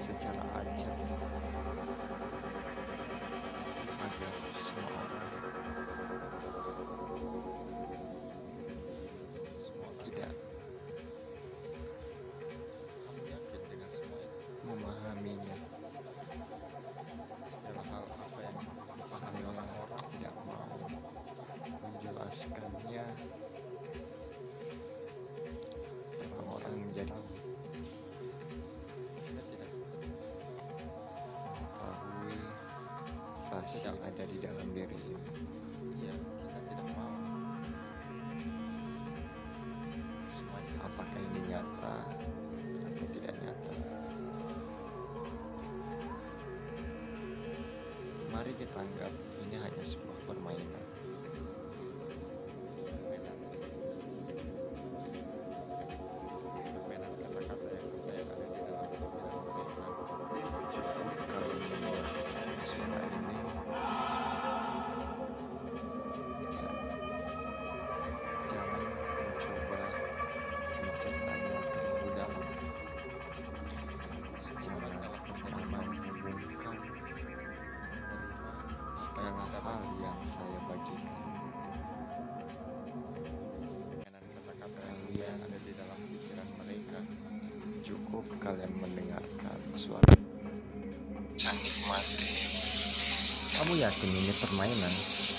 Secara. Yang ada di dalam diri. Iya, kita tidak mau. Apakah ini nyata atau tidak nyata? Mari kita anggap ini hanya sebuah permainan. Hal yang saya bagikan. Permainan kata-kata yang ada di dalam pikiran mereka. Cukup kalian mendengarkan suara. Nikmati. Kamu yakin ini permainan?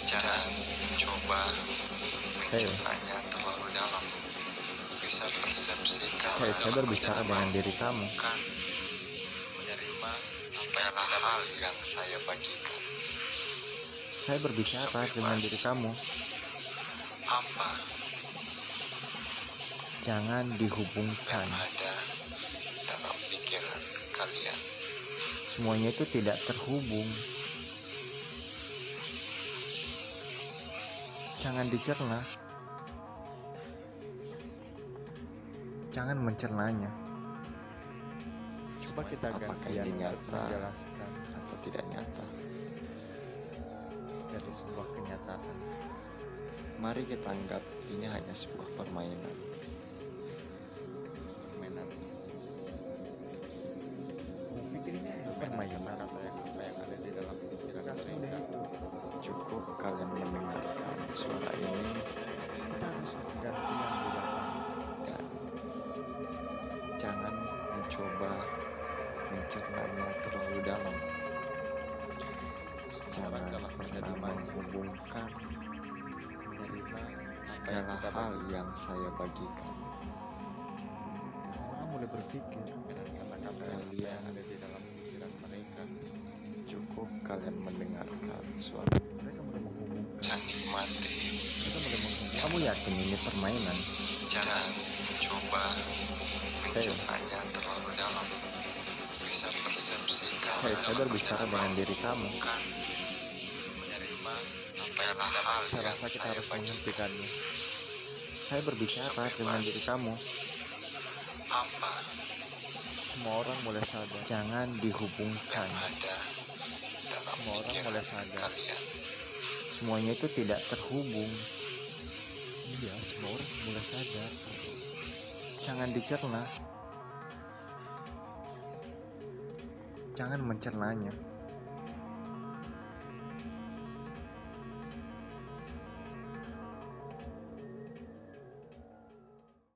Jangan coba Hei. mencernanya terlalu dalam. Bisa persepsikan. Hei, saya berbicara dengan diri kamu. Menerima segala hal yang saya bagikan. Saya berbicara dengan diri kamu. Apa Jangan dihubungkan. ada dalam pikiran kalian? Semuanya itu tidak terhubung. Jangan dicerna. Jangan mencernanya. Coba kita Apakah gantian ini nyata? menjelaskan atau tidak nyata? Dari sebuah kenyataan. Mari kita anggap ini hanya sebuah permainan. Permainan. Pikir ini permainan kata yang apa yang ada di dalam pikiran mereka. Cukup kalian mendengarkan suara ini Kita harus gantian di dan jangan mencoba mencernanya terlalu dalam. Jangan menghubungkan menerima segala hal yang saya bagikan. orang mulai berpikir Kalian yang ada di dalam pikiran mereka. Cukup kalian mendengarkan suara. Mereka mulai menghubungkan. Mereka mulai menghubungkan. Kamu yakin ini permainan? Jangan coba mencernanya terlalu dalam. Bisa persepsikan. Hei, saya berbicara dengan diri kamu. Saya rasa kita harus menghentikannya. Saya berbicara dengan diri kamu. Apa Semua orang mulai sadar. Jangan dihubungkan. Semua orang mulai sadar. Semuanya itu tidak terhubung. Iya, semua orang mulai sadar. Jangan dicerna. Jangan mencernanya.